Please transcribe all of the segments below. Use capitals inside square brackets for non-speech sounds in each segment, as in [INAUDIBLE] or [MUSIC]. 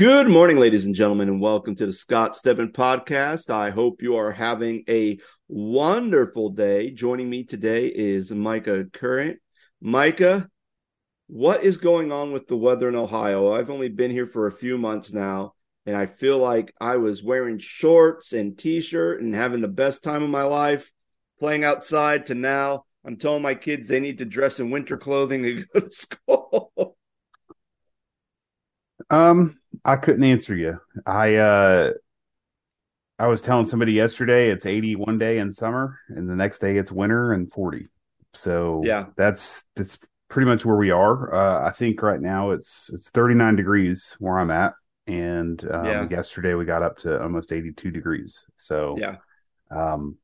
Good morning, ladies and gentlemen, and welcome to the Scott Stedman podcast. I hope you are having a wonderful day. Joining me today is Micah Current. Micah, what is going on with the weather in Ohio? I've only been here for a few months now, and I feel like I was wearing shorts and t-shirt and having the best time of my life playing outside to now I'm telling my kids they need to dress in winter clothing to go to [LAUGHS] school. Um, I couldn't answer you. I uh I was telling somebody yesterday it's 80 one day in summer and the next day it's winter and 40. So Yeah. that's that's pretty much where we are. Uh I think right now it's it's 39 degrees where I'm at and um Yeah. yesterday we got up to almost 82 degrees. So yeah. um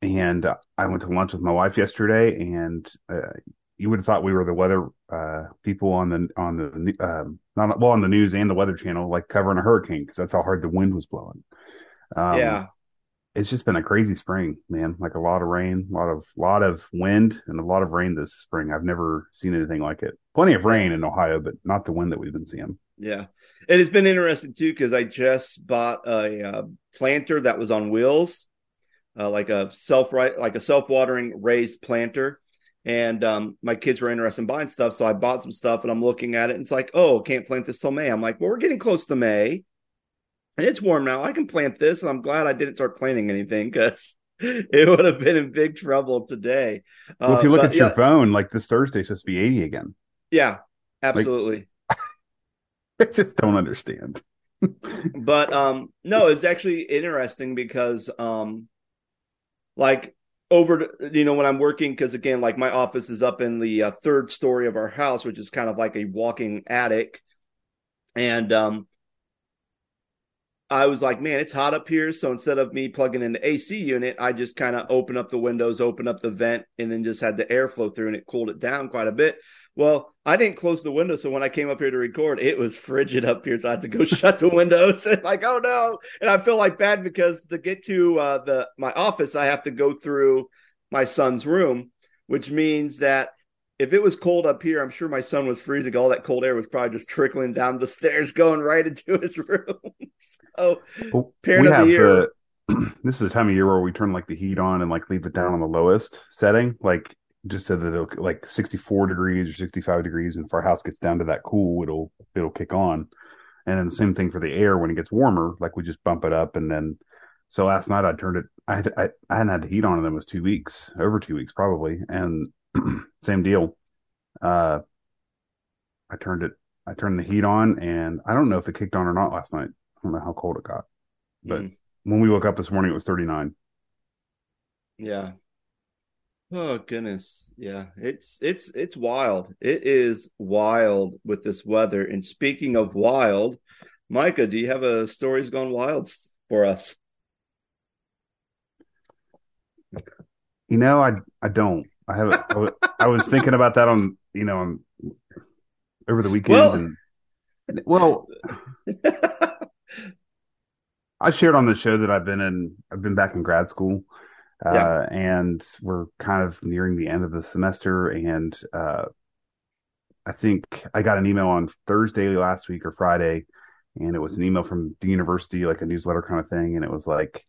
and I went to lunch with my wife yesterday and uh, you would have thought we were the weather uh, people on the on the um, not well on the news and the weather channel, like covering a hurricane because that's how hard the wind was blowing. Um, yeah. it's just been a crazy spring, man. Like a lot of rain, a lot of lot of wind, and a lot of rain this spring. I've never seen anything like it. Plenty of rain in Ohio, but not the wind that we've been seeing. Yeah. And it's been interesting too because I just bought a uh, planter that was on wheels, uh, like a self right, like a self watering raised planter. And um, my kids were interested in buying stuff, so I bought some stuff, and I'm looking at it, and it's like, oh, can't plant this till May. I'm like, well, we're getting close to May, and it's warm now. I can plant this, and I'm glad I didn't start planting anything because [LAUGHS] it would have been in big trouble today. Well, if Uh, you look but at your yeah, phone, like this Thursday, supposed to be 80 again. yeah, absolutely. [LAUGHS] I just don't understand. but um no it's actually interesting because um like over you know when i'm working because again like my office is up in the uh, third story of our house which is kind of like a walking attic. And um i was like man it's hot up here. So instead of me plugging in the ac unit i just kind of open up the windows open up the vent and then just had the air flow through and it cooled it down quite a bit well, I didn't close the window, so when I came up here to record, it was frigid up here, so I had to go [LAUGHS] shut the windows. [LAUGHS] And like, oh no! And I feel like bad because to get to uh, the my office, I have to go through my son's room, which means that if it was cold up here, I'm sure my son was freezing. All that cold air was probably just trickling down the [LAUGHS] stairs, going right into his room. so, Well, Parent we of the year. uh, [CLEARS THROAT] this is the time of year where we turn like the heat on and like leave it down on the lowest setting, like just so that it'll like 64 degrees or 65 degrees, and if our house gets down to that cool, it'll it'll kick on. And then the same thing for the air when it gets warmer, like we just bump it up, and then so last night I turned it. I had I, I hadn't had the heat on in almost two weeks, over two weeks probably, and [CLEARS THROAT] same deal. Uh, I turned it. I turned the heat on, and I don't know if it kicked on or not last night. I don't know how cold it got. But mm, when we woke up this morning, it was 39. yeah. Oh goodness. Yeah. It's it's it's wild. It is wild with this weather. And speaking of wild, Micah, do you have a stories gone wild for us? You know, I I don't. I have. I wa- I was thinking about that on you know on over the weekend, Well- and well, [LAUGHS] I shared on the show that I've been in. I've been back in grad school, Yeah. and we're kind of nearing the end of the semester, and uh, I think I got an email on Thursday last week or Friday, and it was an email from the university, like a newsletter kind of thing, and it was like,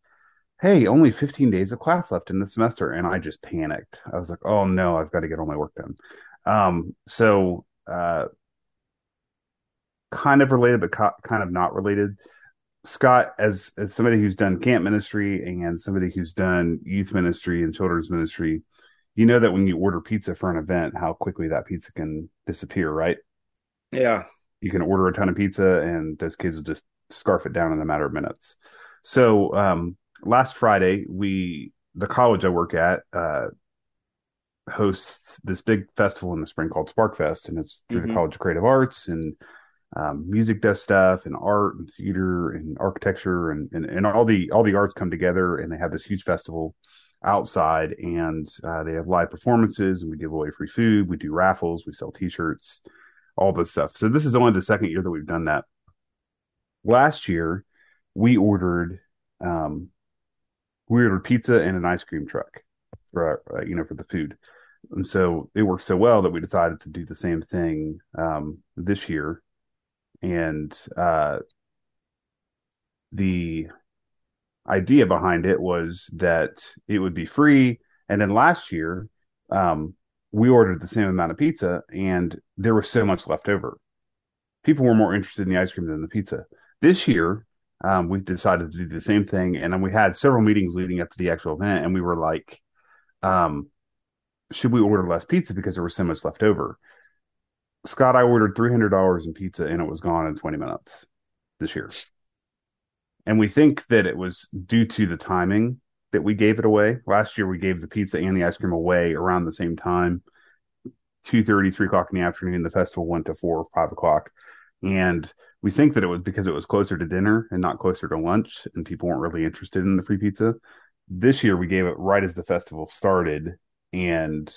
"Hey, only 15 days of class left in the semester," and I just panicked. I was like, "Oh no, I've got to get all my work done." Um, so uh, kind of related, but co- kind of not related. Scott, as as somebody who's done camp ministry and somebody who's done youth ministry and children's ministry, you know that when you order pizza for an event, how quickly that pizza can disappear, right? yeah. You can order a ton of pizza and those kids will just scarf it down in a matter of minutes. So um, last Friday, we the college I work at uh, hosts this big festival in the spring called Spark Fest, and it's through Mhm. the College of Creative Arts and um, music does stuff and art and theater and architecture and, and and all the all the arts come together and they have this huge festival outside and uh, they have live performances and we give away free food, we do raffles, we sell T-shirts, all this stuff. So this is only the second year that we've done that. Last year, we ordered um, we ordered pizza and an ice cream truck for uh, you know for the food. And so it worked so well that we decided to do the same thing um, this year. And uh, the idea behind it was that it would be free. And then last year, um, we ordered the same amount of pizza, and there was so much left over. People were more interested in the ice cream than the pizza. This year, um, we decided to do the same thing, and then we had several meetings leading up to the actual event, and we were like, um, should we order less pizza because there was so much left over? Scott, I ordered three hundred dollars in pizza, and it was gone in twenty minutes this year. And we think that it was due to the timing that we gave it away. Last year, we gave the pizza and the ice cream away around the same time, two thirty, three o'clock in the afternoon. The festival went to four or five o'clock, and we think that it was because it was closer to dinner and not closer to lunch, and people weren't really interested in the free pizza. This year, we gave it right as the festival started, and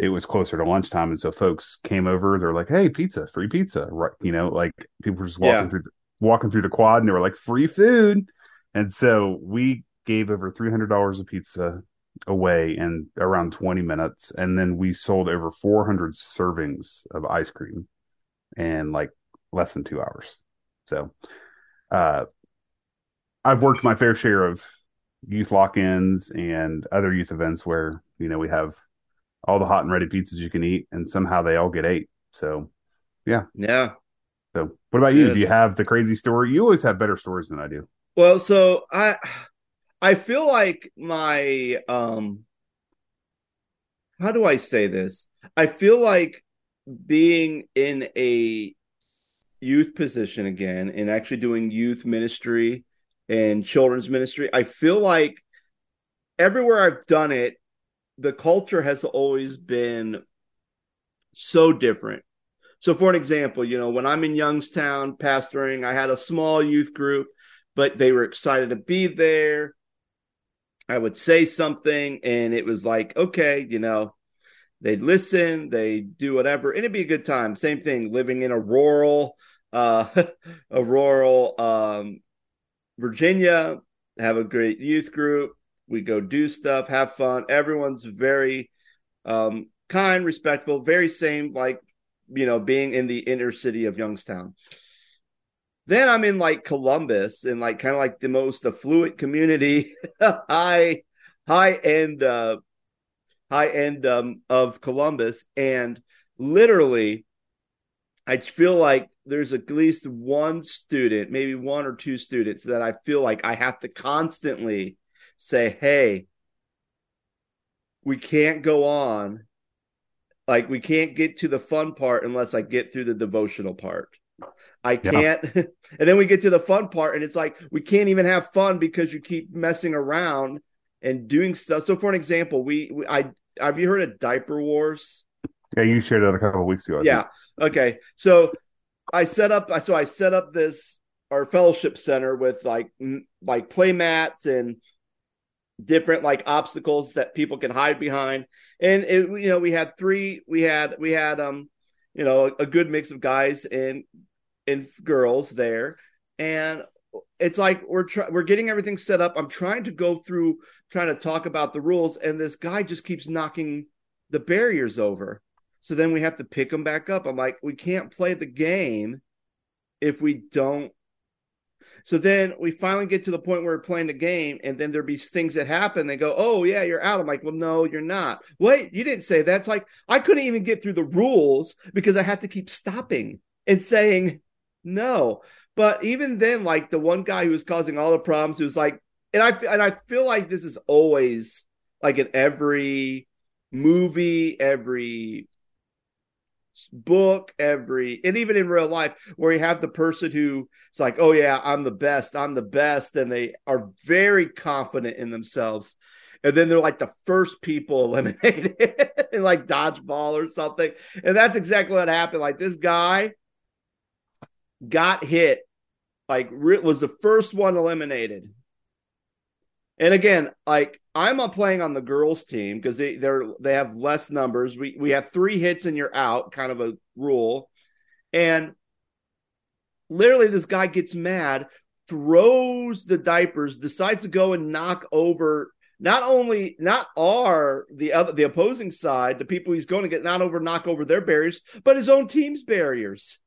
it was closer to lunchtime, and so folks came over. They're like, "Hey, pizza, free pizza!" Right? You know, like people were just walking yeah. through the, walking through the quad, and they were like, "Free food!" And so we gave over three hundred dollars of pizza away in around 20 minutes and then we sold over 400 servings of ice cream in like less than two hours so uh, i've worked my fair share of youth lock-ins and other youth events where you know we have all the hot and ready pizzas you can eat and somehow they all get ate. So yeah. Yeah. So what about you? Good. do you have the crazy story? You always have better stories than i do. Well so i I feel like my um how do I say this? I feel like being in a youth position again and actually doing youth ministry and children's ministry, I feel like everywhere I've done it, the culture has always been so different. So, for an example, you know, when I'm in Youngstown pastoring, I had a small youth group, but they were excited to be there. I would say something and it was like, okay, you know, they'd listen, they do whatever, and it'd be a good time. Same thing, living in a rural, uh, [LAUGHS] a rural um, Virginia, have a great youth group. We go do stuff, have fun. Everyone's very um, kind, respectful, very same like you know being in the inner city of Youngstown. Then I'm in like Columbus and like kind of like the most affluent community, [LAUGHS] high high end uh high end um of Columbus and literally I feel like there's at least one student, maybe one or two students that I feel like I have to constantly say, "Hey, we can't go on like we can't get to the fun part unless I get through the devotional part. I can't. Yeah. [LAUGHS] and then we get to the fun part, and it's like we can't even have fun because you keep messing around and doing stuff. So, for an example, we, we I have you heard of diaper wars? Yeah, you shared that a couple of weeks ago. I yeah. Think. Okay. So I set up. So I set up this our fellowship center with like like play mats and different like obstacles that people can hide behind and it, you know we had three we had we had um you know a, a good mix of guys and and girls there, and it's like we're try- we're getting everything set up. I'm trying to go through trying to talk about the rules, and this guy just keeps knocking the barriers over. So then we have to pick them back up. I'm like, we can't play the game if we don't. So then we finally get to the point where we're playing the game, and then there be things that happen. They go, "Oh yeah, you're out." I'm like, "Well, no, you're not." Wait, you didn't say that's like I couldn't even get through the rules because I had to keep stopping and saying, no. But even then, like the one guy who was causing all the problems, who's like, and I and I feel like this is always like in every movie, every book, every and even in real life, where you have the person who it's like, oh yeah, I'm the best, I'm the best, and they are very confident in themselves. And then they're like the first people [LAUGHS] eliminated in like dodgeball or something. And that's exactly what happened. Like this guy got hit, like was the first one eliminated. And again, like I'm playing on the girls' team because they they're they have less numbers. We we have three hits and you're out, kind of a rule. And literally, this guy gets mad, throws the diapers, decides to go and knock over not only not our the other the opposing side, the people he's going to get not over knock over their barriers, but his own team's barriers.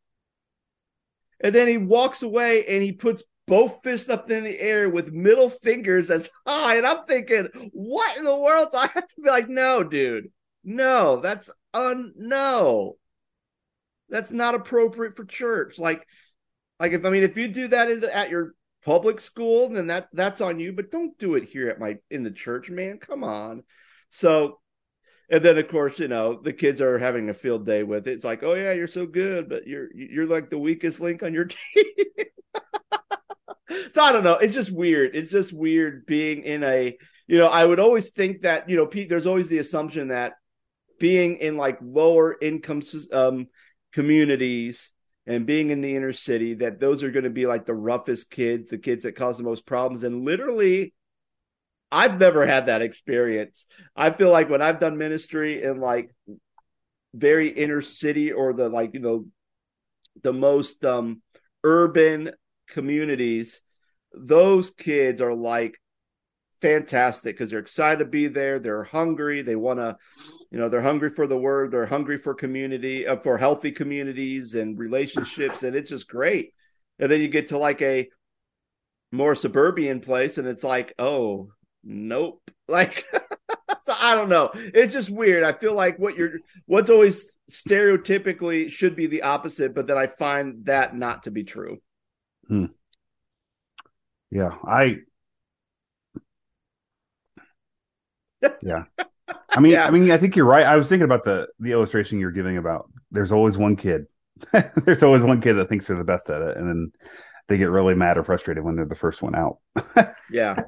And then he walks away and he puts both fists up in the air with middle fingers as high. And I'm thinking, what in the world? So I have to be like, no, dude, no, that's un no. That's not appropriate for church. Like, like if I mean, if you do that the, at your public school, then that that's on you. But don't do it here at my in the church, man. Come on. So, and then of course, you know, the kids are having a field day with it. It's like, oh yeah, you're so good, but you're you're like the weakest link on your [LAUGHS] team. So I don't know. It's just weird. It's just weird being in a, you know, I would always think that, you know, Pete, there's always the assumption that being in like lower income um, communities and being in the inner city, that those are going to be like the roughest kids, the kids that cause the most problems. And literally, I've never had that experience. I feel like when I've done ministry in like very inner city or the like, you know, the most um urban communities, those kids are like fantastic because they're excited to be there. They're hungry. They want to, you know, they're hungry for the word. They're hungry for community, uh, for healthy communities and relationships. And it's just great. And then you get to like a more suburban place and it's like, oh, nope. [LAUGHS] Like, [LAUGHS] so I don't know. It's just weird. I feel like what you're, what's always stereotypically should be the opposite, but then I find that not to be true. Hmm. Yeah, I. Yeah, I mean, yeah. I mean, I think you're right. I was thinking about the the illustration you're giving about. There's always one kid. [LAUGHS] there's always one kid that thinks they're the best at it, and then they get really mad or frustrated when they're the first one out. [LAUGHS] yeah.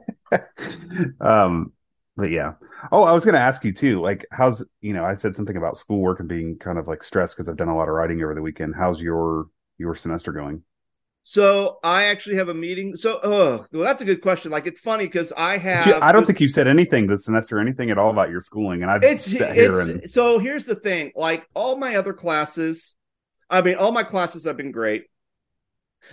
um. But yeah. Oh, I was going to ask you too. Like, how's you know? I said something about schoolwork and being kind of like stressed because I've done a lot of writing over the weekend. How's your your semester going? So I actually have a meeting. So, oh, well, that's a good question. Like, it's funny because I have. I don't think you said anything this semester, anything at all about your schooling, and I've it's, it's and... so. Here's the thing: like all my other classes, I mean, all my classes have been great.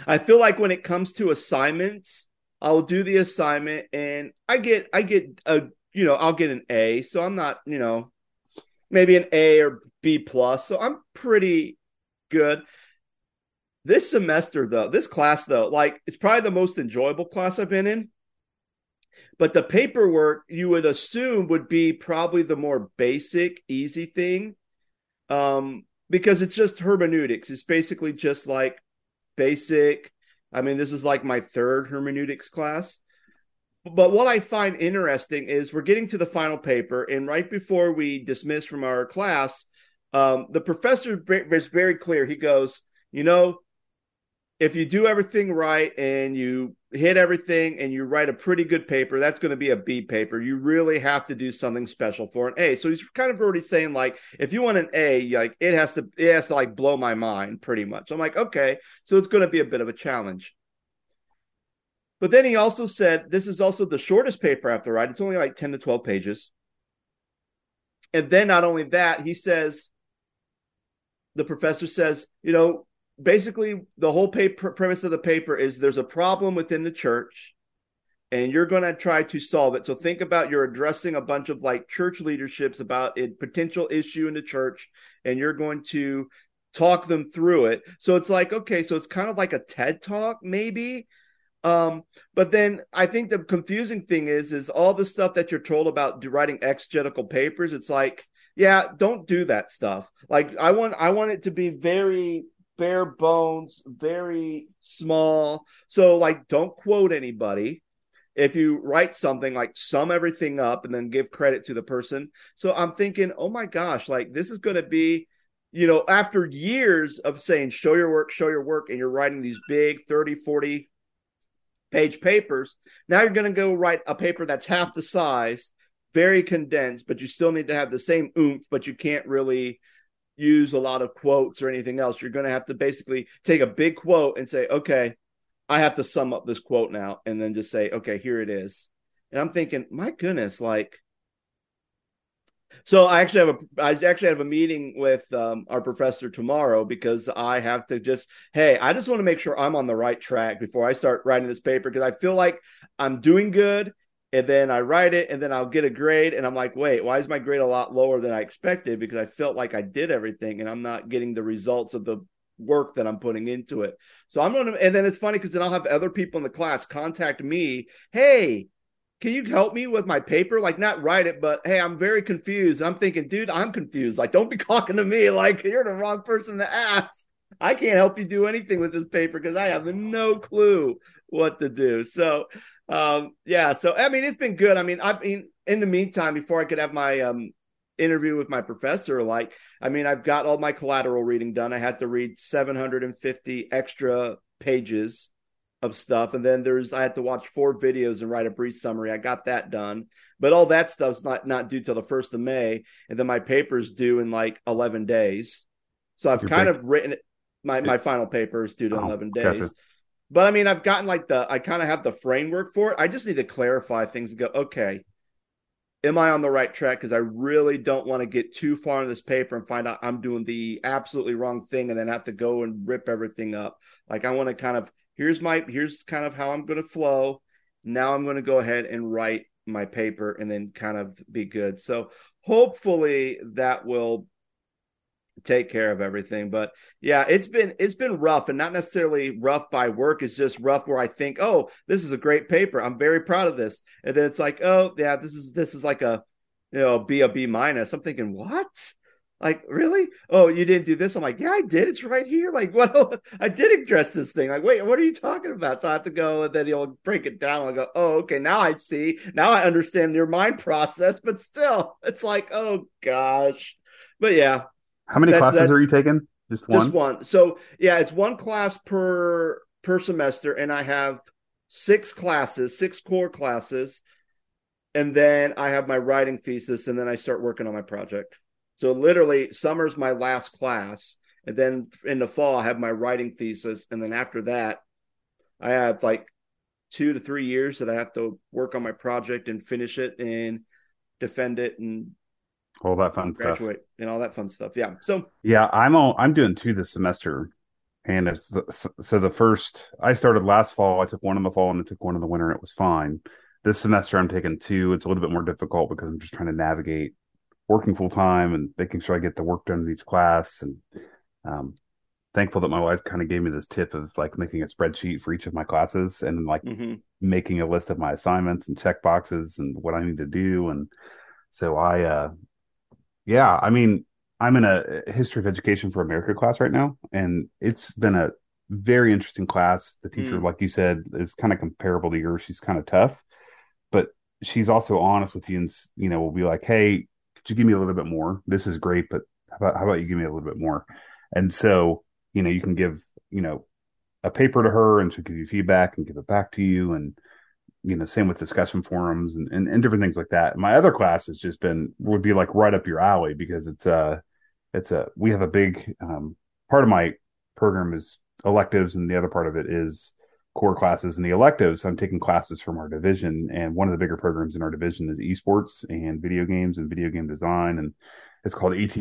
I feel like when it comes to assignments, I'll do the assignment, and I get, I get a, you know, I'll get an A. So I'm not, you know, maybe an A or B plus. So I'm pretty good. This semester, though, this class, though, like it's probably the most enjoyable class I've been in. But the paperwork you would assume would be probably the more basic, easy thing. Um, because it's just hermeneutics. It's basically just like basic. I mean, this is like my third hermeneutics class. But what I find interesting is we're getting to the final paper, and right before we dismiss from our class, um, the professor is very clear. He goes, You know, if you do everything right and you hit everything and you write a pretty good paper, that's going to be a B paper. You really have to do something special for an A. So he's kind of already saying like, if you want an A, like it has to, it has to like blow my mind pretty much. I'm like, okay, so it's going to be a bit of a challenge. But then he also said, this is also the shortest paper I have to write. It's only like 10 to 12 pages. And then not only that, he says, the professor says, you know, basically the whole paper premise of the paper is there's a problem within the church and you're going to try to solve it. So think about you're addressing a bunch of like church leaderships about a potential issue in the church and you're going to talk them through it. So it's like okay so it's kind of like a ted talk maybe. Um but then i think the confusing thing is is all the stuff that you're told about writing exegetical papers it's like yeah don't do that stuff. Like i want i want it to be very bare bones, very small. So, like, don't quote anybody. If you write something, like, sum everything up and then give credit to the person. So, I'm thinking, oh my gosh, like, this is going to be, you know, after years of saying, show your work, show your work, and you're writing these big 30, 40 page papers. Now you're going to go write a paper that's half the size, very condensed, but you still need to have the same oomph, but you can't really use a lot of quotes or anything else. You're going to have to basically take a big quote and say, okay, I have to sum up this quote now, and then just say, okay, here it is. And I'm thinking, my goodness, like, so I actually have a I actually have a meeting with um, our professor tomorrow because I have to just hey I just want to make sure I'm on the right track before I start writing this paper because I feel like I'm doing good and then I write it, and then I'll get a grade, and I'm like, wait, why is my grade a lot lower than I expected? Because I felt like I did everything, and I'm not getting the results of the work that I'm putting into it. So I'm gonna, and then it's funny because then I'll have other people in the class contact me. Hey, can you help me with my paper? Like, not write it, but hey, I'm very confused. I'm thinking, dude, I'm confused. Like, don't be [LAUGHS] talking to me. Like, you're the wrong person to ask. I can't help you do anything with this paper because I have no clue what to do. So, um, yeah. So, I mean, it's been good. I mean, I mean, in the meantime, before I could have my um, interview with my professor, like, I mean, I've got all my collateral reading done. I had to read 750 extra pages of stuff. And then there's, I had to watch four videos and write a brief summary. I got that done. But all that stuff's not, not due till the 1st of May. And then my paper's due in like 11 days. So I've Your kind break. of written my, my final paper is due to oh, 11 days. Gotcha. But I mean, I've gotten like the, I kind of have the framework for it. I just need to clarify things and go, okay, am I on the right track? Because I really don't want to get too far in this paper and find out I'm doing the absolutely wrong thing and then have to go and rip everything up. Like I want to kind of here's my here's kind of how I'm going to flow. Now I'm going to go ahead and write my paper and then kind of be good. So hopefully that will take care of everything. But yeah it's been it's been rough and not necessarily rough by work. It's just rough where i think oh this is a great paper. I'm very proud of this. And then it's like oh yeah this is this is like a you know b a b minus. I'm thinking what? Like really? Oh you didn't do this? I'm like yeah i did. It's right here. Like [LAUGHS] well i did address this thing. Like wait what are you talking about? So i have to go and then he'll break it down. I go oh okay now i see. Now i understand your mind [LAUGHS] process. But still it's like oh gosh. But yeah how many that's, classes that's, are you taking? Just one. Just one. So yeah, it's one class per per semester, and I have six classes, six core classes, and then I have my writing thesis, and then I start working on my project. So literally, summer's my last class, and then in the fall I have my writing thesis, and then after that, I have like two to three years that I have to work on my project and finish it and defend it and all that fun graduate stuff. and all that fun stuff. Yeah. So yeah, I'm all I'm doing two this semester, and it's the, so the first I started last fall. I took one in the fall and I took one in the winter. It was fine. This semester I'm taking two. It's a little bit more difficult because I'm just trying to navigate working full time and making sure I get the work done in each class. And um, thankful that my wife kind of gave me this tip of like making a spreadsheet for each of my classes and like mm-hmm. making a list of my assignments and check boxes and what I need to do. And so I uh, yeah, I mean, I'm in a history of education for America class right now, and it's been a very interesting class. The teacher, mm. like you said, is kind of comparable to yours. She's kind of tough, but she's also honest with you, and you know, will be like, "Hey, could you give me a little bit more? This is great, but how about how about you give me a little bit more?" And so, you know, you can give you know a paper to her, and she'll give you feedback and give it back to you, and you know, same with discussion forums and, and, and, different things like that. My other class has just been would be like right up your alley because it's a it's a we have a big um, part of my program is electives and the other part of it is core classes and the electives i'm taking classes from our division and one of the bigger programs in our division is esports and video games and video game design and it's called ET,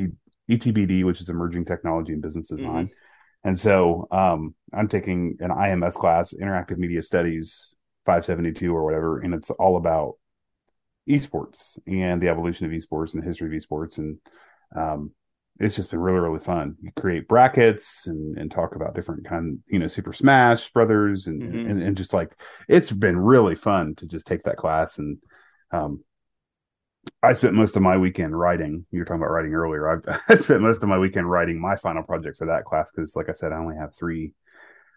etbd which is emerging technology and business design mm-hmm. and so um, i'm taking an ims class interactive media studies 572 or whatever, and it's all about esports and the evolution of esports and the history of esports, and um, it's just been really really fun. You create brackets and and talk about different kind, you know, Super Smash Brothers, and, mm-hmm. and and just like it's been really fun to just take that class and. Um, I spent most of my weekend writing. You were talking about writing earlier. I've, [LAUGHS] I spent most of my weekend writing my final project for that class because, like I said, I only have three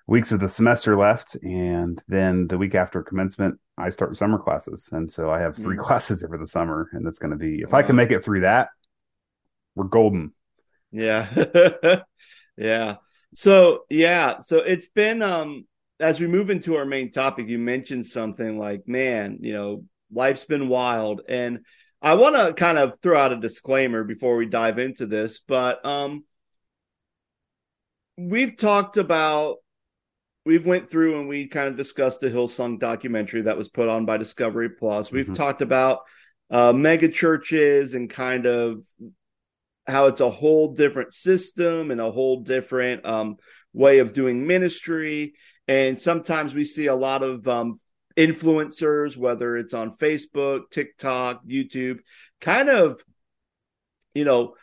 weeks of the semester left and then the week after commencement i start summer classes. And so i have three mm. classes over the summer and it's going to be if wow. i can make it through that we're golden. Yeah. [LAUGHS] Yeah. So yeah so it's been um as we move into our main topic you mentioned something like man you know life's been wild. And i want to kind of throw out a disclaimer before we dive into this but um we've talked about we've went through and we kind of discussed the Hillsong documentary that was put on by Discovery Plus. We've mm-hmm. talked about uh, mega churches and kind of how it's a whole different system and a whole different um, way of doing ministry. And sometimes we see a lot of um, influencers, whether it's on Facebook, TikTok, YouTube, kind of, you know,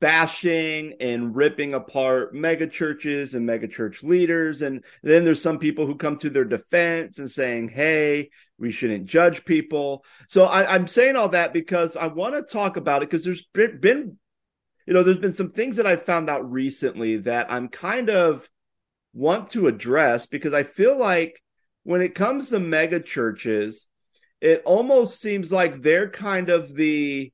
bashing and ripping apart mega churches and mega church leaders. And then there's some people who come to their defense and saying, hey, we shouldn't judge people. So I, am saying all that because I want to talk about it because there's been, you know, there's been some things that I've found out recently that I'm kind of want to address because I feel like when it comes to mega churches, it almost seems like they're kind of the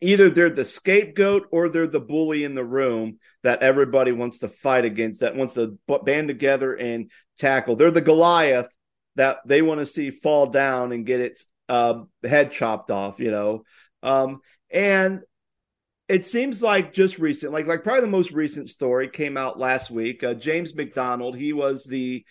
either they're the scapegoat or they're the bully in the room that everybody wants to fight against, that wants to band together and tackle. They're the Goliath that they want to see fall down and get its uh, head chopped off, you know. Um, and it seems like just recent, like like probably the most recent story came out last week. Uh, James MacDonald, he was the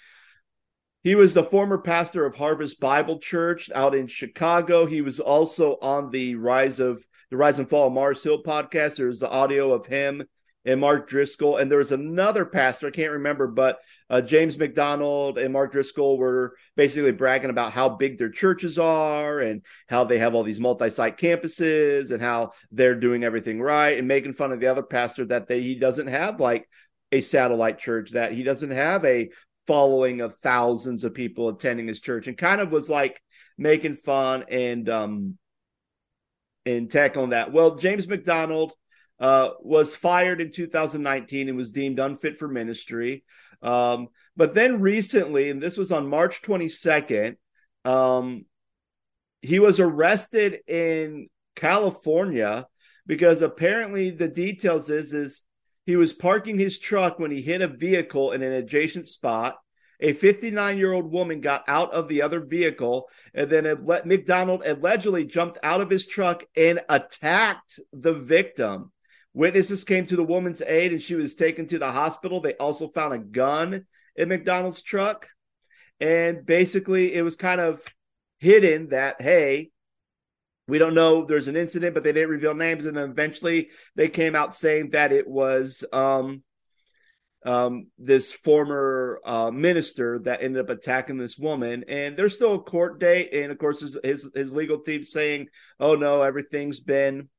he was the former pastor of Harvest Bible Church out in Chicago. He was also on the Rise of the Rise and Fall of Mars Hill podcast. There's the audio of him and Mark Driscoll. And there was another pastor, I can't remember, but uh, James MacDonald and Mark Driscoll were basically bragging about how big their churches are and how they have all these multi site campuses and how they're doing everything right and making fun of the other pastor that they, he doesn't have like a satellite church, that he doesn't have a following of thousands of people attending his church and kind of was like making fun and um and tackling that. Well, James MacDonald uh, was fired in 2019 and was deemed unfit for ministry. Um, but then recently, and this was on March 22nd, um, he was arrested in California because apparently the details is is he was parking his truck when he hit a vehicle in an adjacent spot. A 59 year old woman got out of the other vehicle, and then MacDonald allegedly jumped out of his truck and attacked the victim. Witnesses came to the woman's aid and she was taken to the hospital. They also found a gun in MacDonald's truck. And basically, it was kind of hidden that, hey, we don't know there's an incident, but they didn't reveal names. And eventually they came out saying that it was um, um, this former uh, minister that ended up attacking this woman. And there's still a court date. And of course, his, his, his legal team saying, oh, no, everything's been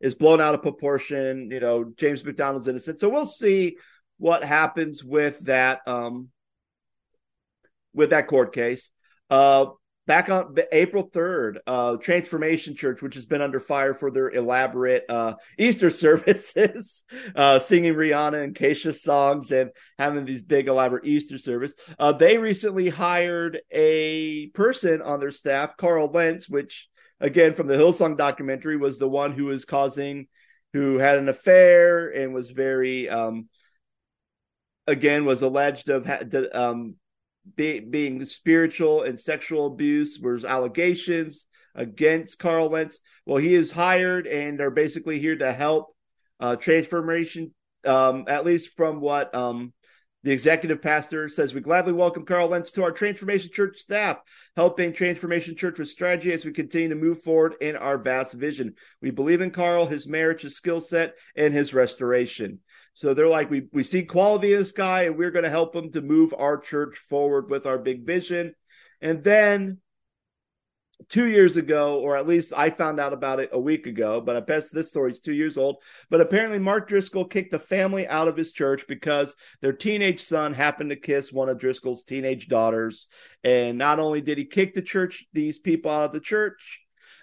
is blown out of proportion. You know, James MacDonald's innocent. So we'll see what happens with that um with that court case. Uh back on April 3rd, uh Transformation Church, which has been under fire for their elaborate uh Easter [LAUGHS] services, uh singing Rihanna and Kesha songs and having these big elaborate Easter service. Uh they recently hired a person on their staff, Carl Lentz, which again from the Hillsong documentary was the one who was causing who had an affair and was very um again was alleged of um be, being spiritual and sexual abuse was allegations against Carl Lentz. Well, he is hired and are basically here to help uh transformation um at least from what um the executive pastor says, We gladly welcome Carl Lentz to our Transformation Church staff, helping Transformation Church with strategy as we continue to move forward in our vast vision. We believe in Carl, his marriage, his skill set, and his restoration. So they're like, we, we see quality in this guy, and we're going to help him to move our church forward with our big vision. And then two years ago, or at least I found out about it a week ago, but I guess this story's two years old. But apparently, Mark Driscoll kicked a family out of his church because their teenage son happened to kiss one of Driscoll's teenage daughters. And not only did he kick the church, these people out of the church,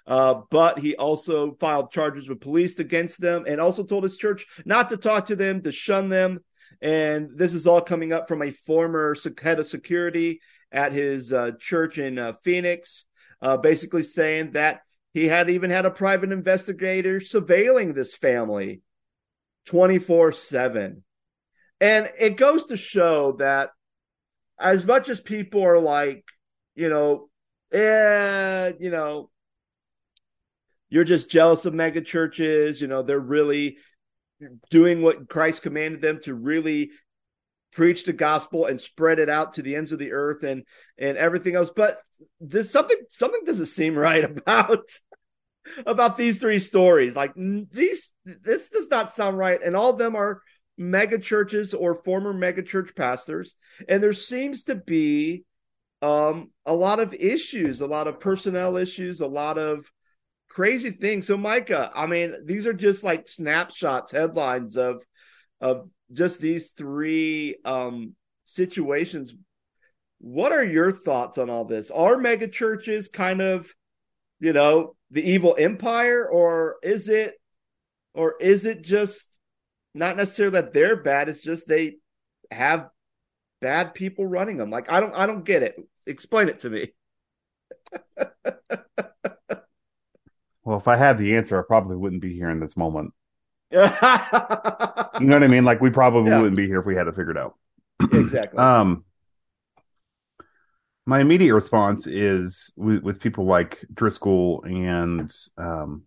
uh, but he also filed charges with police against them and also told his church not to talk to them, to shun them. And this is all coming up from a former head of security at his uh, church in uh, Phoenix uh, basically saying that he had even had a private investigator surveilling this family 24 7. And it goes to show that as much as people are like, you know, eh, you know, you're just jealous of mega churches, you know, they're really doing what Christ commanded them to really preach the gospel and spread it out to the ends of the earth and and everything else. But this something something doesn't seem [LAUGHS] right about about these three stories. Like these this does not sound right. And all of them are mega churches or former mega church pastors. And there seems to be um a lot of issues a lot of personnel issues a lot of crazy thing. So, Micah, I mean, these are just like snapshots, headlines of of just these three um situations. What are your thoughts on all this? Are mega churches kind of, you know, the evil empire, or is it, or is it just not necessarily that they're bad? It's just they have bad people running them. Like I don't, I don't get it. Explain it to me. [LAUGHS] well, if I had the answer, I probably wouldn't be here in this moment. [LAUGHS] you know what I mean? Like we probably yeah. wouldn't be here if we had it figured out. [CLEARS THROAT] exactly. Um, my immediate response is with, with people like Driscoll and um,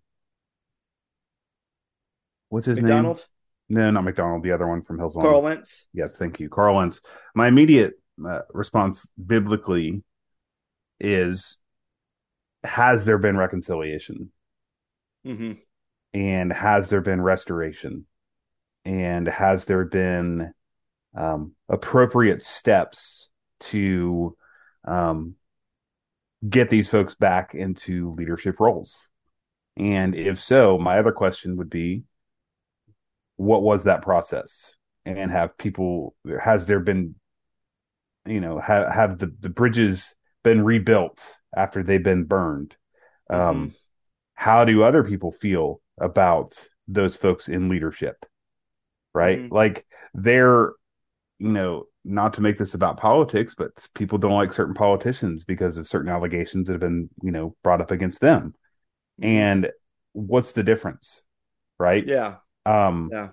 what's his MacDonald? name? No, not MacDonald. The other one from Hillsong. Carl Lentz. Yes, thank you, Carl Lentz. My immediate uh, response biblically is: Has there been reconciliation? Mm-hmm. And has there been restoration? And has there been um, appropriate steps to um, get these folks back into leadership roles? And if so, my other question would be, what was that process? And have people, has there been, you know, have, have the, the bridges been rebuilt after they've been burned? Um, mm-hmm. How do other people feel about those folks in leadership? Right? Mm-hmm. Like they're, you know, not to make this about politics, but people don't like certain politicians because of certain allegations that have been, you know, brought up against them. Mm-hmm. And what's the difference? Right? Yeah. Um, yeah.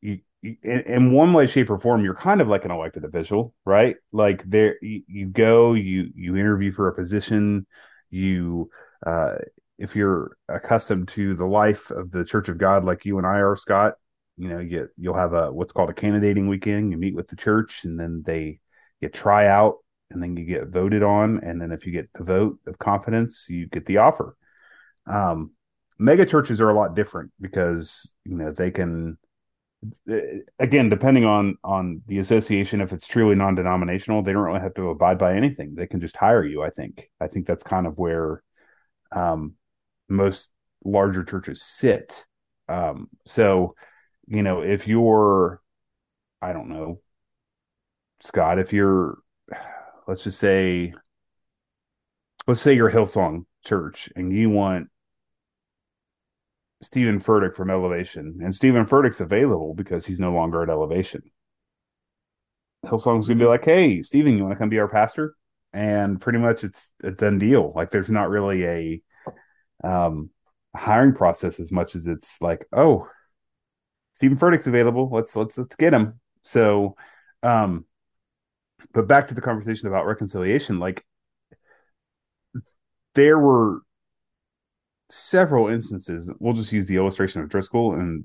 You, you, in, in one way, shape, or form, you're kind of like an elected official, right? Like there, you, you go, you you interview for a position, you uh, if you're accustomed to the life of the Church of God, like you and I are, Scott, you know, you you'll have a what's called a candidating weekend. You meet with the church, and then they you try out, and then you get voted on, and then if you get the vote of confidence, you get the offer. Um, mega churches are a lot different because you know they can again depending on on the association if it's truly non-denominational they don't really have to abide by anything they can just hire you i think i think that's kind of where um most larger churches sit um so you know, if you're, I don't know, Scott, if you're, let's just say, let's say you're Hillsong Church and you want Steven Furtick from Elevation, and Steven Furtick's available because he's no longer at Elevation. Hillsong's gonna be like, "Hey, Steven, you want to come be our pastor?" And pretty much it's a done deal. Like, there's not really a um, hiring process as much as it's like, "Oh, Steven Furtick's available. Let's let's let's get him. So, um, but back to the conversation about reconciliation. Like, there were several instances. We'll just use the illustration of Driscoll and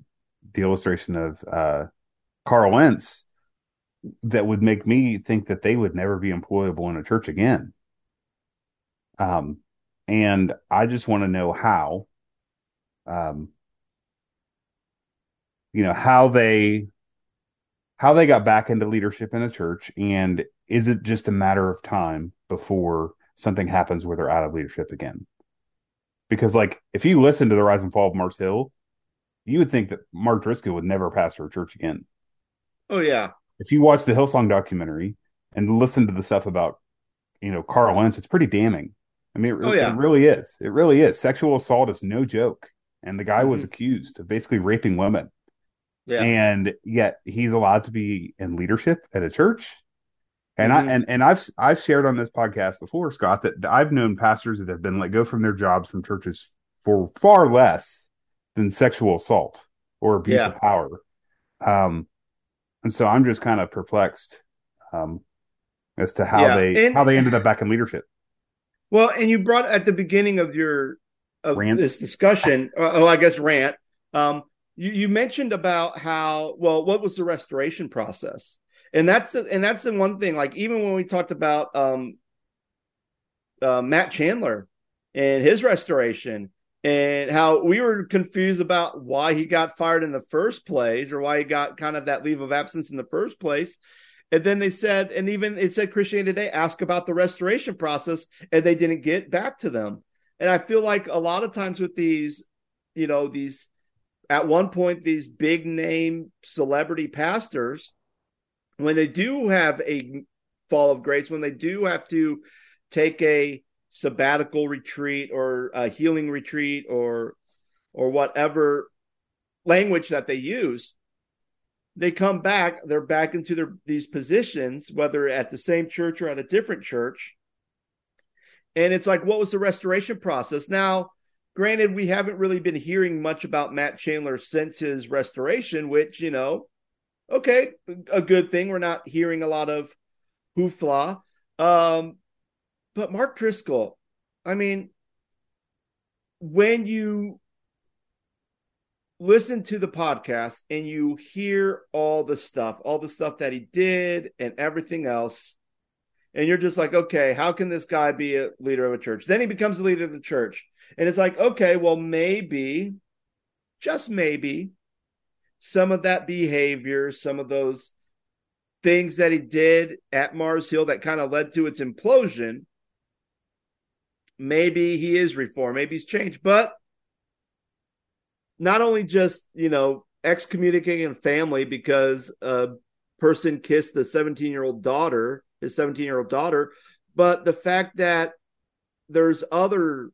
the illustration of uh, Carl Lentz that would make me think that they would never be employable in a church again. Um, and I just want to know how. Um, you know how they how they got back into leadership in a church. And is it just a matter of time before something happens where they're out of leadership again? Because like if you listen to the rise and fall of mars hill you would think that mark driscoll would never pastor a church again. Oh yeah. If you watch the hillsong documentary and listen to the stuff about you know carl lentz it's pretty damning i mean it, oh, yeah. it really is it really is sexual assault is no joke and the guy mm-hmm. was accused of basically raping women yeah. And yet he's allowed to be in leadership at a church. And mm-hmm. I and, and I've I've shared on this podcast before, Scott, that I've known pastors that have been let go from their jobs from churches for far less than sexual assault or abuse yeah. of power. Um, and so I'm just kind of perplexed um, as to how yeah. they and, how they [SIGHS] ended up back in leadership. Well, and you brought at the beginning of your of rant. this discussion, oh, I guess rant. Um, you, you mentioned about how well what was the restoration process and that's the, and that's the one thing like even when we talked about um uh, matt chandler and his restoration and how we were confused about why he got fired in the first place or why he got kind of that leave of absence in the first place and then they said and even it said christianity today ask about the restoration process and they didn't get back to them. And I feel like a lot of times with these, you know, these at one point these big name celebrity pastors when they do have a fall of grace when they do have to take a sabbatical retreat or a healing retreat or or whatever language that they use they come back they're back into their these positions whether at the same church or at a different church. And it's like what was the restoration process? Now granted we haven't really been hearing much about matt chandler since his restoration which you know okay a good thing. We're not hearing a lot of hoofla um but mark driscoll i mean when you listen to the podcast and you hear all the stuff, all the stuff that he did and everything else, and you're just like, okay, how can this guy be a leader of a church? Then he becomes the leader of the church. And it's like, okay, well, maybe, just maybe, some of that behavior, some of those things that he did at Mars Hill that kind of led to its implosion, maybe he is reformed, maybe he's changed. But not only just you know excommunicating family because a person kissed the 17 year old daughter his 17 year old daughter but the fact that there's other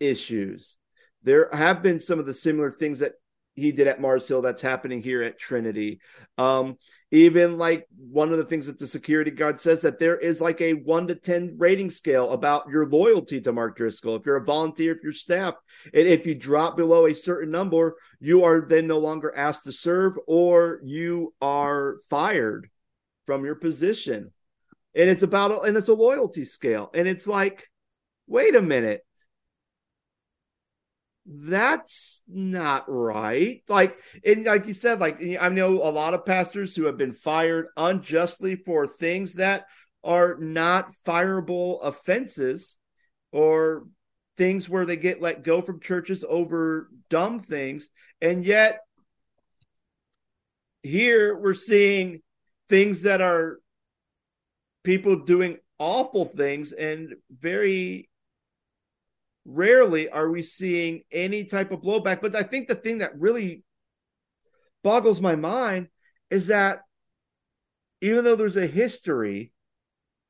issues. There have been some of the similar things that he did at Mars Hill that's happening here at Trinity. Um, even like one of the things that the security guard says that there is like a one to 10 rating scale about your loyalty to Mark Driscoll. If you're a volunteer, if you're staff, and if you drop below a certain number, you are then no longer asked to serve or you are fired from your position. And it's about, and it's a loyalty scale. And it's like, wait a minute that's not right. Like, and like you said, like I know a lot of pastors who have been fired unjustly for things that are not fireable offenses or things where they get let go from churches over dumb things. And yet, here we're seeing things that are people doing awful things and very rarely are we seeing any type of blowback. But I think the thing that really boggles my mind is that even though there's a history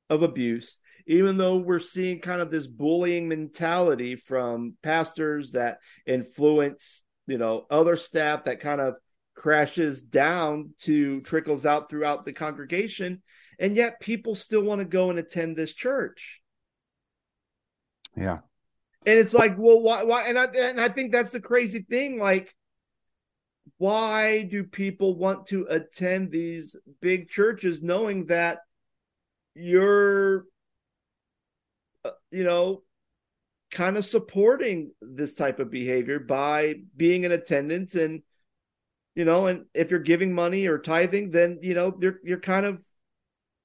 of abuse, even though we're seeing kind of this bullying mentality from pastors that influence, you know, other staff that kind of crashes down to trickles out throughout the congregation, and yet people still want to go and attend this church. Yeah. And it's like, well, why? Why? And I and I think that's the crazy thing. Like, why do people want to attend these big churches knowing that you're, uh, you know, kind of supporting this type of behavior by being in attendance and you know and if you're giving money or tithing then you know you're you're kind of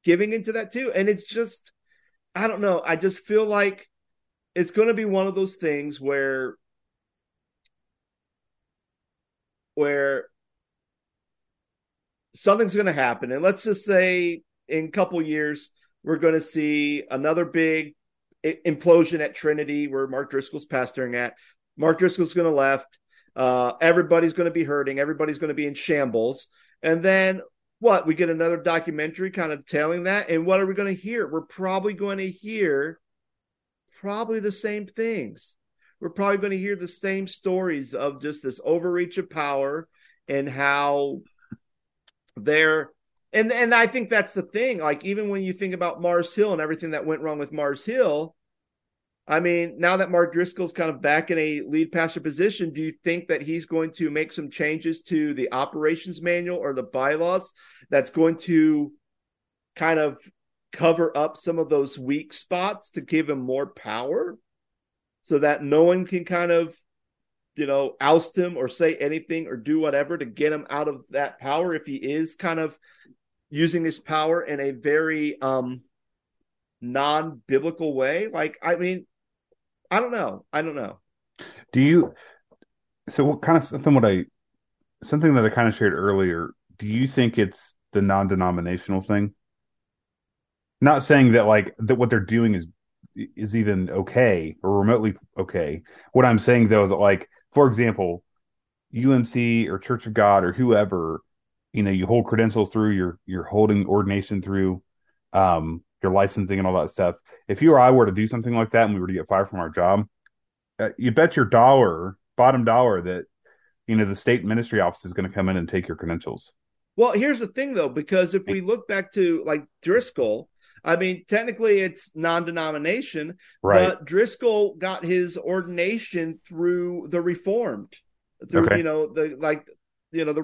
giving into that too and it's just i don't know i just feel like it's going to be one of those things where where something's going to happen. And let's just say in a couple years we're going to see another big implosion at trinity where mark driscoll's pastoring at. Mark driscoll's going to left. Uh, everybody's going to be hurting. Everybody's going to be in shambles. And then what? We get another documentary kind of telling that. And what are we going to hear? We're probably going to hear probably the same things. We're probably going to hear the same stories of just this overreach of power and how they're and and I think that's the thing. Like even when you think about Mars Hill and everything that went wrong with Mars Hill, I mean, now that Mark Driscoll's kind of back in a lead pastor position, do you think that he's going to make some changes to the operations manual or the bylaws that's going to kind of cover up some of those weak spots to give him more power so that no one can kind of you know oust him or say anything or do whatever to get him out of that power if he is kind of using his power in a very um non-biblical way. Like i mean i don't know. I don't know. Do you so what kind of something would i something that i kind of shared earlier do you think it's the non-denominational thing not saying that like that what they're doing is is even okay or remotely okay. What I'm saying though is that, like, for example, UMC or Church of God or whoever, you know, you hold credentials through, you're you're holding ordination through, um, your licensing and all that stuff. If you or I were to do something like that and we were to get fired from our job, uh, you bet your dollar, bottom dollar, that you know the state ministry office is going to come in and take your credentials. Well, here's the thing though, because if we look back to like Driscoll, I mean, technically it's non-denomination, Right. but Driscoll got his ordination through the Reformed, through Okay. you know the like you know the,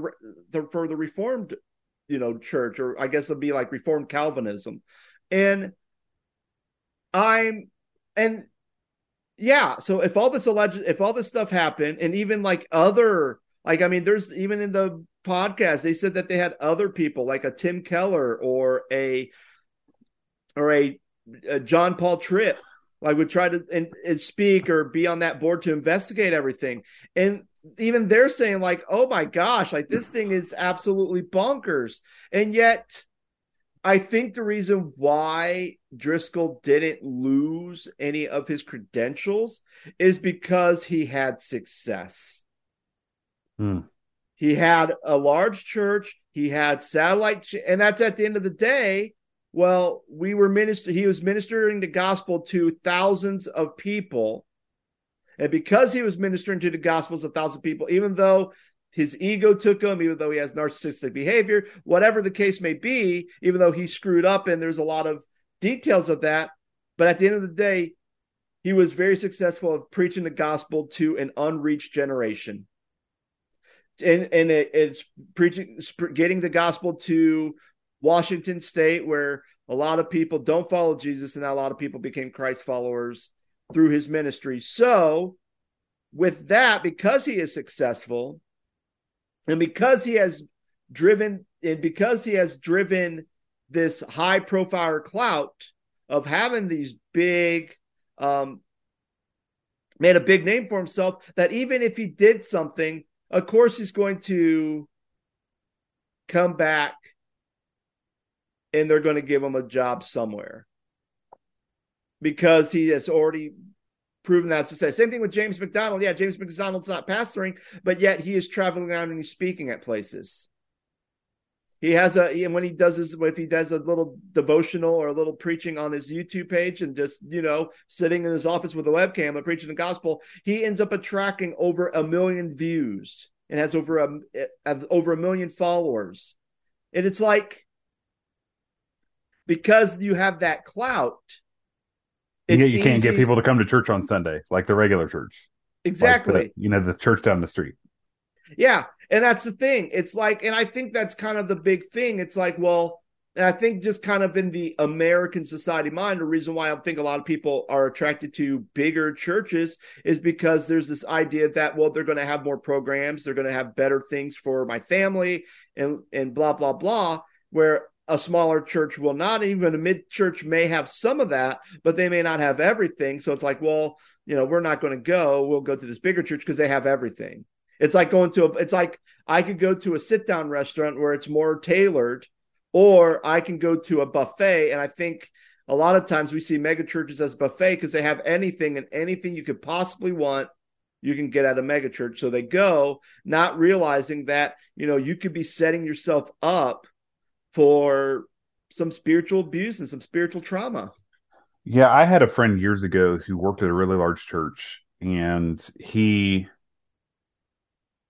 the for the Reformed you know church, or I guess it'd be like Reformed Calvinism, and I'm and yeah, so if all this alleged if all this stuff happened, and even like other like I mean, there's even in the podcast they said that they had other people like a Tim Keller or a or a, a John Paul Tripp like would try to and, and speak or be on that board to investigate everything. And even they're saying like oh my gosh like this thing is absolutely bonkers. And yet i think the reason why driscoll didn't lose any of his credentials is because he had success. Hmm. he had a large church. He had satellite ch- and that's at the end of the day well we were minister he was ministering the gospel to thousands of people. And because he was ministering to the gospels of thousands of people even though his ego took him even though he has narcissistic behavior whatever the case may be even though he screwed up and there's a lot of details of that but at the end of the day he was very successful at preaching the gospel to an unreached generation. And and it, it's preaching getting the gospel to Washington State, where a lot of people don't follow Jesus, and a lot of people became Christ followers through his ministry. So, with that, because he is successful, and because he has driven, and because he has driven this high profile clout of having these big, um, made a big name for himself, that even if he did something, of course he's going to come back and they're going to give him a job somewhere because he has already proven that success. Same thing with James MacDonald. Yeah, James MacDonald's not pastoring, but yet he is traveling around and he's speaking at places. He has a and when he does his if he does a little devotional or a little preaching on his YouTube page and just you know sitting in his office with a webcam and preaching the gospel, he ends up attracting over a million views and has over a eh, have over a million followers. And it's like because you have that clout, yet you can't get people to come to church on Sunday like the regular church. Like exactly. the- you know, the church down the street. Yeah. And that's the thing. It's like, and I think that's kind of the big thing. It's like, well, and I think just kind of in the American society mind, the reason why I think a lot of people are attracted to bigger churches is because there's this idea that, well, they're going to have more programs, they're going to have better things for my family and, and blah, blah, blah, where a smaller church will not, even a mid church may have some of that, but they may not have everything. So it's like, well, you know, we're not going to go. We'll go to this bigger church because they have everything. It's like going to a, it's like I could go to a sit down restaurant where it's more tailored, or I can go to a buffet. And I think a lot of times we see mega churches as buffet because they have anything and anything you could possibly want, you can get at a mega church. So they go, not realizing that, you know, you could be setting yourself up for some spiritual abuse and some spiritual trauma. Yeah, I had a friend years ago who worked at a really large church and he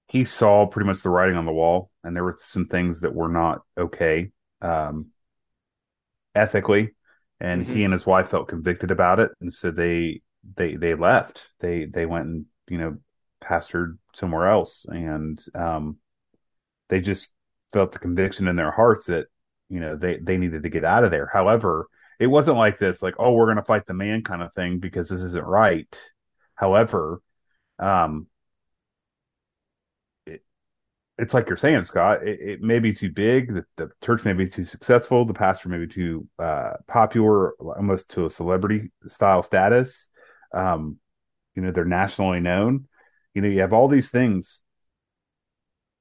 he saw pretty much the writing on the wall and there were some things that were not okay um ethically and Mhm. he and his wife felt convicted about it and so they they they left. They they went and, you know, pastored somewhere else and um they just felt the conviction in their hearts that, you know, they they needed to get out of there. However, it wasn't like this, like, oh, we're going to fight the man kind of thing because this isn't right. However, um, it, it's like you're saying, Scott, it, it may be too big. The, the church may be too successful. The pastor may be too uh, popular, almost to a celebrity style status. Um, you know, they're nationally known. You know, you have all these things.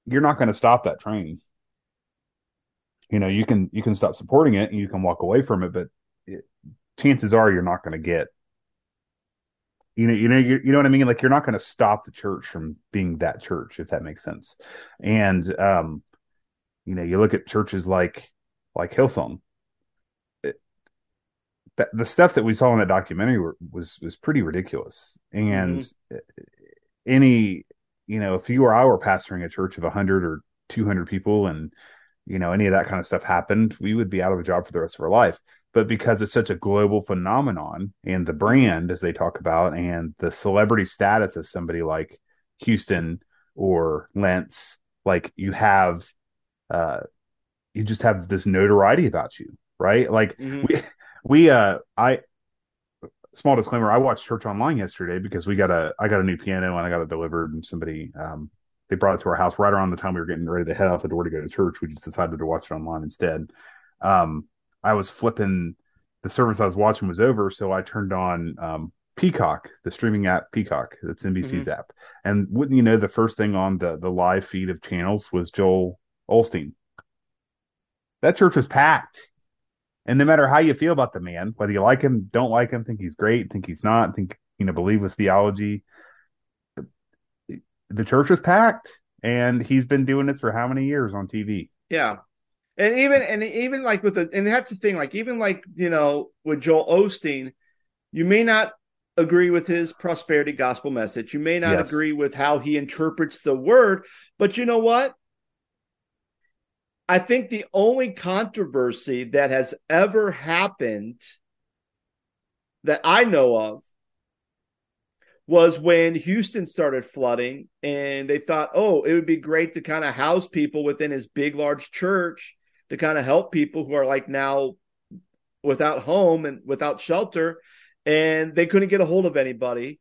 You're not going to stop that train. You know, you can you can stop supporting it and you can walk away from it, but it, chances are you're not going to get you know, you know, you, you know what I mean. Like you're not going to stop the church from being that church, if that makes sense. And um, you know, you look at churches like like Hillsong. It, that, the stuff that we saw in that documentary were, was was pretty ridiculous. And mm-hmm. any, you know, if you or I were pastoring a church of hundred or two hundred people, and you know, any of that kind of stuff happened, we would be out of a job for the rest of our life but because it's such a global phenomenon and the brand as they talk about and the celebrity status of somebody like Houston or Lentz, like you have, uh, you just have this notoriety about you, right? Like mm-hmm. we, we, uh, I, small disclaimer, I watched church online yesterday because we got a, I got a new piano and I got it delivered and somebody, um, they brought it to our house right around the time we were getting ready to head out the door to go to church. We just decided to watch it online instead. Um, I was flipping the service I was watching was over, so I turned on um, Peacock, the streaming app Peacock. That's NBC's mm-hmm. app. And wouldn't you know, the first thing on the the live feed of channels was Joel Osteen. That church was packed. And no matter how you feel about the man, whether you like him, don't like him, think he's great, think he's not, think you know, believe his theology, the church was packed, and he's been doing this for how many years on TV? Yeah, and even and even like with the and that's the thing, like even like you know with Joel Osteen, you may not agree with his prosperity gospel message. You may not yes. agree with how he interprets the word, but you know what? I think the only controversy that has ever happened that I know of was when Houston started flooding and they thought, oh, it would be great to kind of house people within his big, large church to kind of help people who are like now without home and without shelter. And they couldn't get a hold of anybody.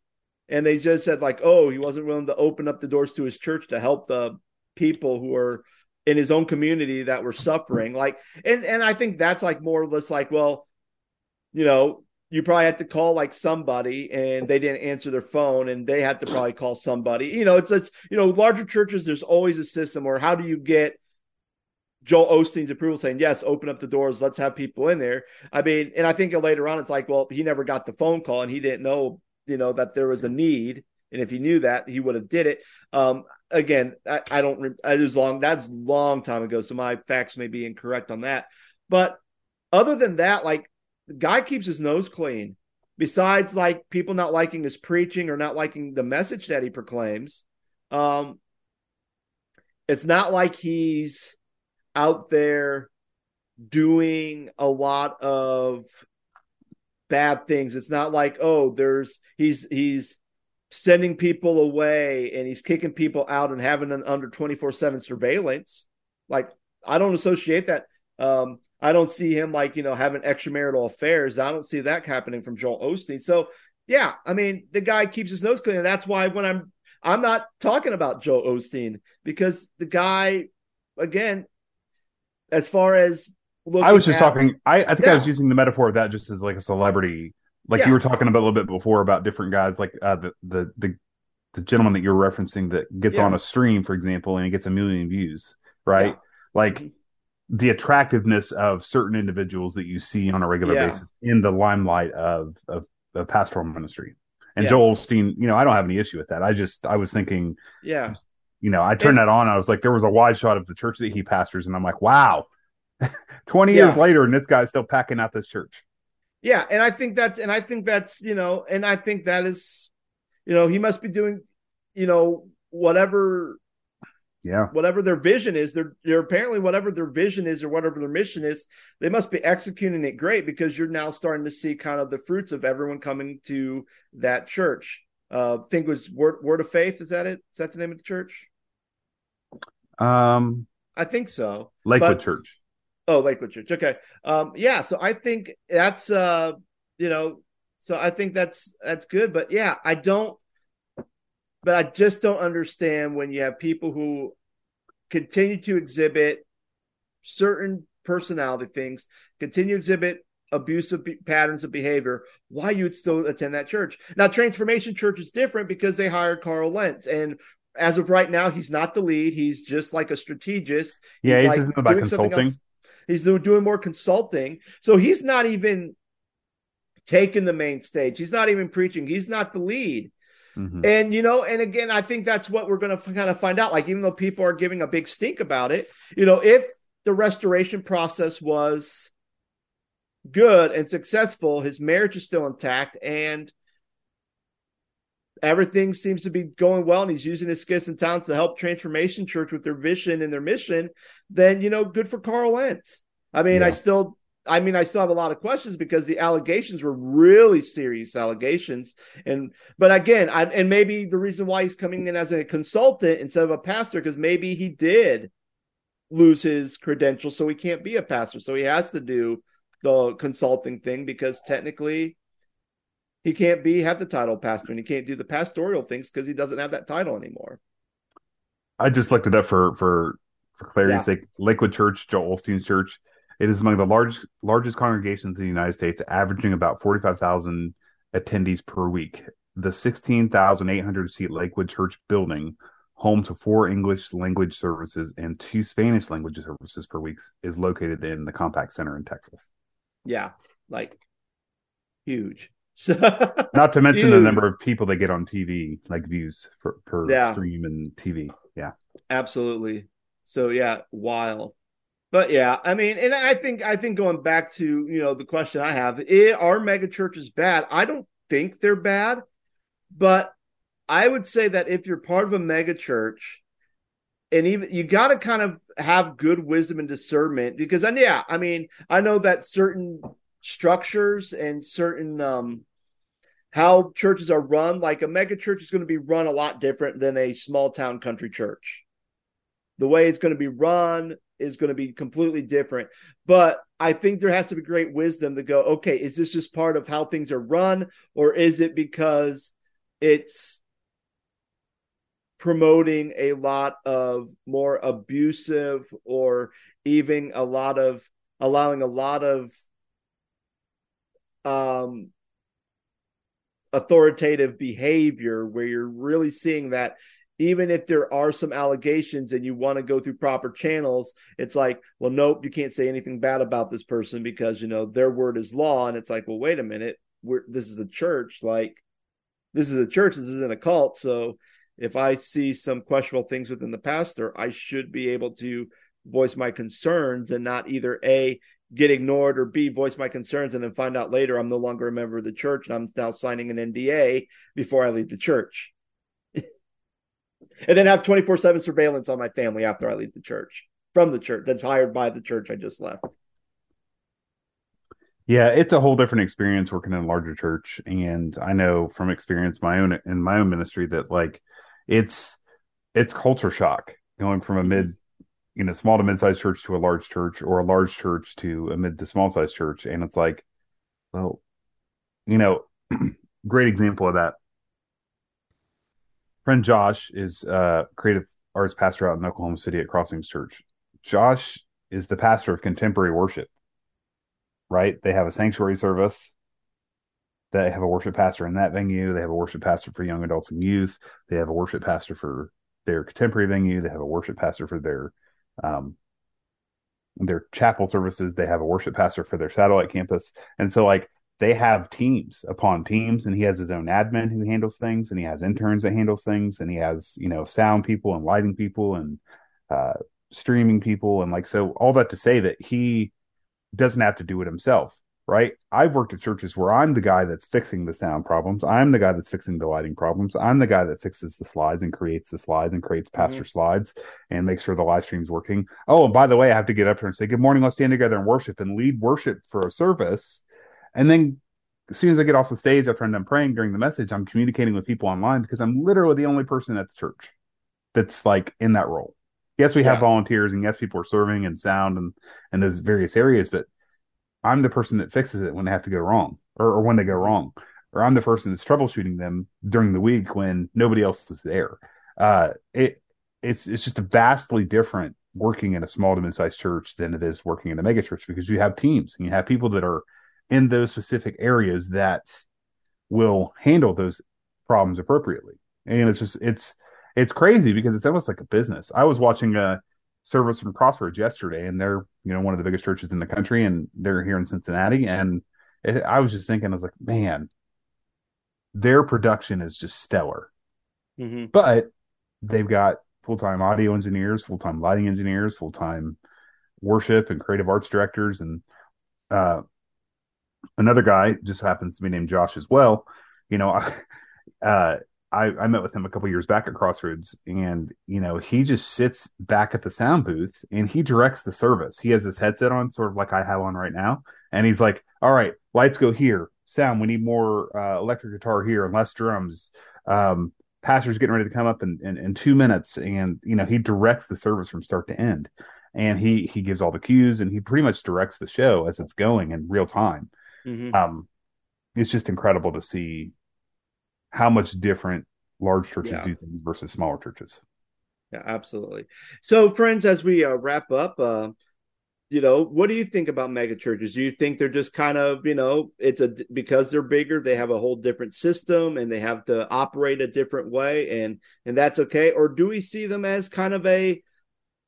And they just said like oh he wasn't willing to open up the doors to his church to help the people who are in his own community that were suffering. Like and and i think that's like more or less like well you know you probably had to call like somebody and they didn't answer their phone and they had to probably call somebody you know it's it's you know larger churches there's always a system where how do you get Joel Osteen's approval saying, yes, open up the doors, let's have people in there. I mean, and I think later on it's like, well, he never got the phone call and he didn't know, you know, that there was a need. And if he knew that, he would have did it. Um, again, I, I don't, it was long, that's long time ago. So my facts may be incorrect on that. But other than that, like guy keeps his nose clean. Besides, like people not liking his preaching or not liking the message that he proclaims, um, it's not like he's out there doing a lot of bad things. It's not like, oh, there's he's he's sending people away and he's kicking people out and having an under 24/7 surveillance. Like I don't associate that um I don't see him like, you know, having extramarital affairs. I don't see that happening from Joel Osteen. So, yeah, I mean, the guy keeps his nose clean and that's why when I'm I'm not talking about Joel Osteen because the guy again as far as I was just at, talking. I, I think yeah. I was using the metaphor of that just as like a celebrity, like yeah. you were talking about a little bit before about different guys, like uh, the, the the the gentleman that you're referencing that gets yeah. on a stream, for example, and he gets a million views, right? Like mm-hmm. The attractiveness of certain individuals that you see on a regular basis in the limelight of of, of pastoral ministry. And Joel Osteen, you know, I don't have any issue with that. I just I was thinking, yeah, you know, I turned and, that on. I was like, there was a wide shot of the church that he pastors, and I'm like, wow, [LAUGHS] 20 yeah. years later, and this guy's still packing out this church. Yeah, and I think that's, and I think that's, you know, and I think that is, you know, he must be doing, you know, whatever, yeah, whatever their vision is. They're, they're apparently whatever their vision is or whatever their mission is, they must be executing it great because you're now starting to see kind of the fruits of everyone coming to that church. Uh think it was word word of faith is that it? Is that the name of the church? Um i think so. Lakewood but, church. Oh lakewood church. Okay. Um yeah so i think that's uh you know so i think that's that's good. But yeah i don't but i just don't understand when you have people who continue to exhibit certain personality things continue to exhibit abusive patterns of behavior, why you'd still attend that church. Now, Transformation Church is different because they hired Carl Lentz. And as of right now, he's not the lead. He's just like a strategist. Yeah, he's, he's like about consulting. He's doing more consulting. So he's not even taking the main stage. He's not even preaching. He's not the lead. Mm-hmm. And you know, and again, I think that's what we're going to kind of find out. Like, even though people are giving a big stink about it, you know, if the restoration process was good and successful, his marriage is still intact, and everything seems to be going well, and he's using his gifts and talents to help Transformation Church with their vision and their mission. Then you know, good for Carl Lentz. I mean, yeah. I still I mean, I still have a lot of questions because the allegations were really serious allegations. And, but again, I, and maybe the reason why he's coming in as a consultant instead of a pastor, because maybe he did lose his credentials. So he can't be a pastor. So he has to do the consulting thing because technically he can't be, have the title pastor and he can't do the pastoral things because he doesn't have that title anymore. I just looked it up for, for, for clarity's yeah. sake. Lakewood Church, Joel Osteen's church it is among the largest largest congregations in the United States, averaging about 45,000 attendees per week. The 16,800 seat Lakewood Church building, home to four English language services and two Spanish language services per week, is located in the Compaq Center in Texas. Yeah, like huge. So, [LAUGHS] Not to mention huge. the number of people that get on TV, like views per, per yeah. stream and TV. Yeah, absolutely. So yeah, wild. But yeah, I mean, and I think I think going back to you know the question I have, are mega churches bad? I don't think they're bad, but I would say that if you're part of a mega church, and even you got to kind of have good wisdom and discernment because, and yeah, I mean, I know that certain structures and certain um how churches are run, like a mega church is going to be run a lot different than a small town country church. The way it's going to be run, is going to be completely different. But I think there has to be great wisdom to go, okay, is this just part of how things are run, or is it because it's promoting a lot of more abusive or even a lot of allowing a lot of um authoritative behavior where you're really seeing that even if there are some allegations and you want to go through proper channels, it's like, well, nope, you can't say anything bad about this person because you know their word is law. And it's like, well, wait a minute, we're this is a church, like this is a church, this isn't a cult. So if I see some questionable things within the pastor, I should be able to voice my concerns and not either a get ignored or b voice my concerns and then find out later I'm no longer a member of the church and I'm now signing an NDA before I leave the church and then have 24 7 surveillance on my family after I leave the church from the church that's hired by the church I just left. Yeah, it's a whole different experience working in a larger church. And I know from experience my own in my own ministry that like it's it's culture shock going from a mid you know small to mid-sized church to a large church or a large church to a mid to small sized church and it's like well you know [CLEARS THROAT] great example of that friend Josh is uh, creative arts pastor out in Oklahoma City at Crossings Church. Josh is the pastor of contemporary worship. Right? They have a sanctuary service. They have a worship pastor in that venue. They have a worship pastor for young adults and youth. They have a worship pastor for their contemporary venue. They have a worship pastor for their um, their chapel services. They have a worship pastor for their satellite campus. And so, like, they have teams upon teams and he has his own admin who handles things and he has interns that handles things and he has you know sound people and lighting people and uh, streaming people. And like so all that to say that he doesn't have to do it himself right? I've worked at churches where i'm the guy that's fixing the sound problems. I'm the guy that's fixing the lighting problems. I'm the guy that fixes the slides and creates the slides and creates pastor mm-hmm. slides and makes sure the live stream's working. Oh and by the way i have to get up here and say good morning. Let's stand together and worship and lead worship for a service and then as soon as I get off the stage after I'm done praying during the message, I'm communicating with people online because I'm literally the only person at the church that's like in that role. Yes, we yeah. have volunteers and yes, people are serving and sound and, and those various areas, but I'm the person that fixes it when they have to go wrong or, or when they go wrong. Or I'm the person that's troubleshooting them during the week when nobody else is there. Uh, it it's it's just a vastly different working in a small to mid-sized church than it is working in a mega church because you have teams and you have people that are in those specific areas that will handle those problems appropriately. And it's just it's it's crazy because it's almost like a business. I was watching a service from Crossroads yesterday, and they're you know one of the biggest churches in the country, and they're here in Cincinnati, and it, I was just thinking, I was like, man, their production is just stellar. Mm-hmm. But they've got full time audio engineers, full time lighting engineers, full time worship and creative arts directors, and uh, another guy just happens to be named Josh as well. You know, I, [LAUGHS] uh, I, I met with him a couple years back at Crossroads, and you know, he just sits back at the sound booth and he directs the service. He has his headset on, sort of like I have on right now, and he's like, "All right, lights go here, sound. We need more uh, electric guitar here and less drums." Um, pastor's getting ready to come up in, in, in two minutes, and you know, he directs the service from start to end, and he he gives all the cues, and he pretty much directs the show as it's going in real time. Mm-hmm. Um, it's just incredible to see how much different large churches Yeah. do things versus smaller churches. Yeah, absolutely. So, friends, as we uh, wrap up, uh, you know, what do you think about mega churches? Do you think they're just kind of, you know, it's a because they're bigger, they have a whole different system and they have to operate a different way, and and that's okay? Or do we see them as kind of a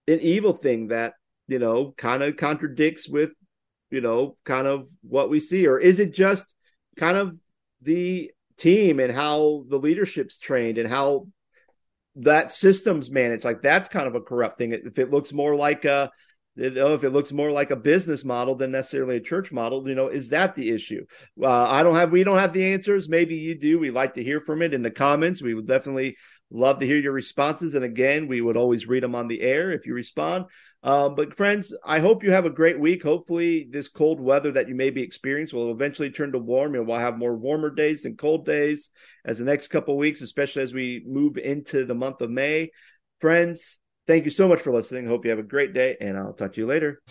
an evil thing that you know kind of contradicts with you know kind of what we see, or is it just kind of the team and how the leadership's trained and how that system's managed? Like that's kind of a corrupt thing. If it looks more like a you know if it looks more like a business model than necessarily a church model you know is that the issue? Uh, i don't have we don't have the answers. Maybe you do. We like to hear from it in the comments. We would definitely love to hear your responses. And again we would always read them on the air if you respond uh, but friends i hope you have a great week hopefully this cold weather that you may be experiencing will eventually turn to warm and we'll have more warmer days than cold days as the next couple weeks, especially as we move into the month of May. Friends, thank you so much for listening. Hope you have a great day, and I'll talk to you later.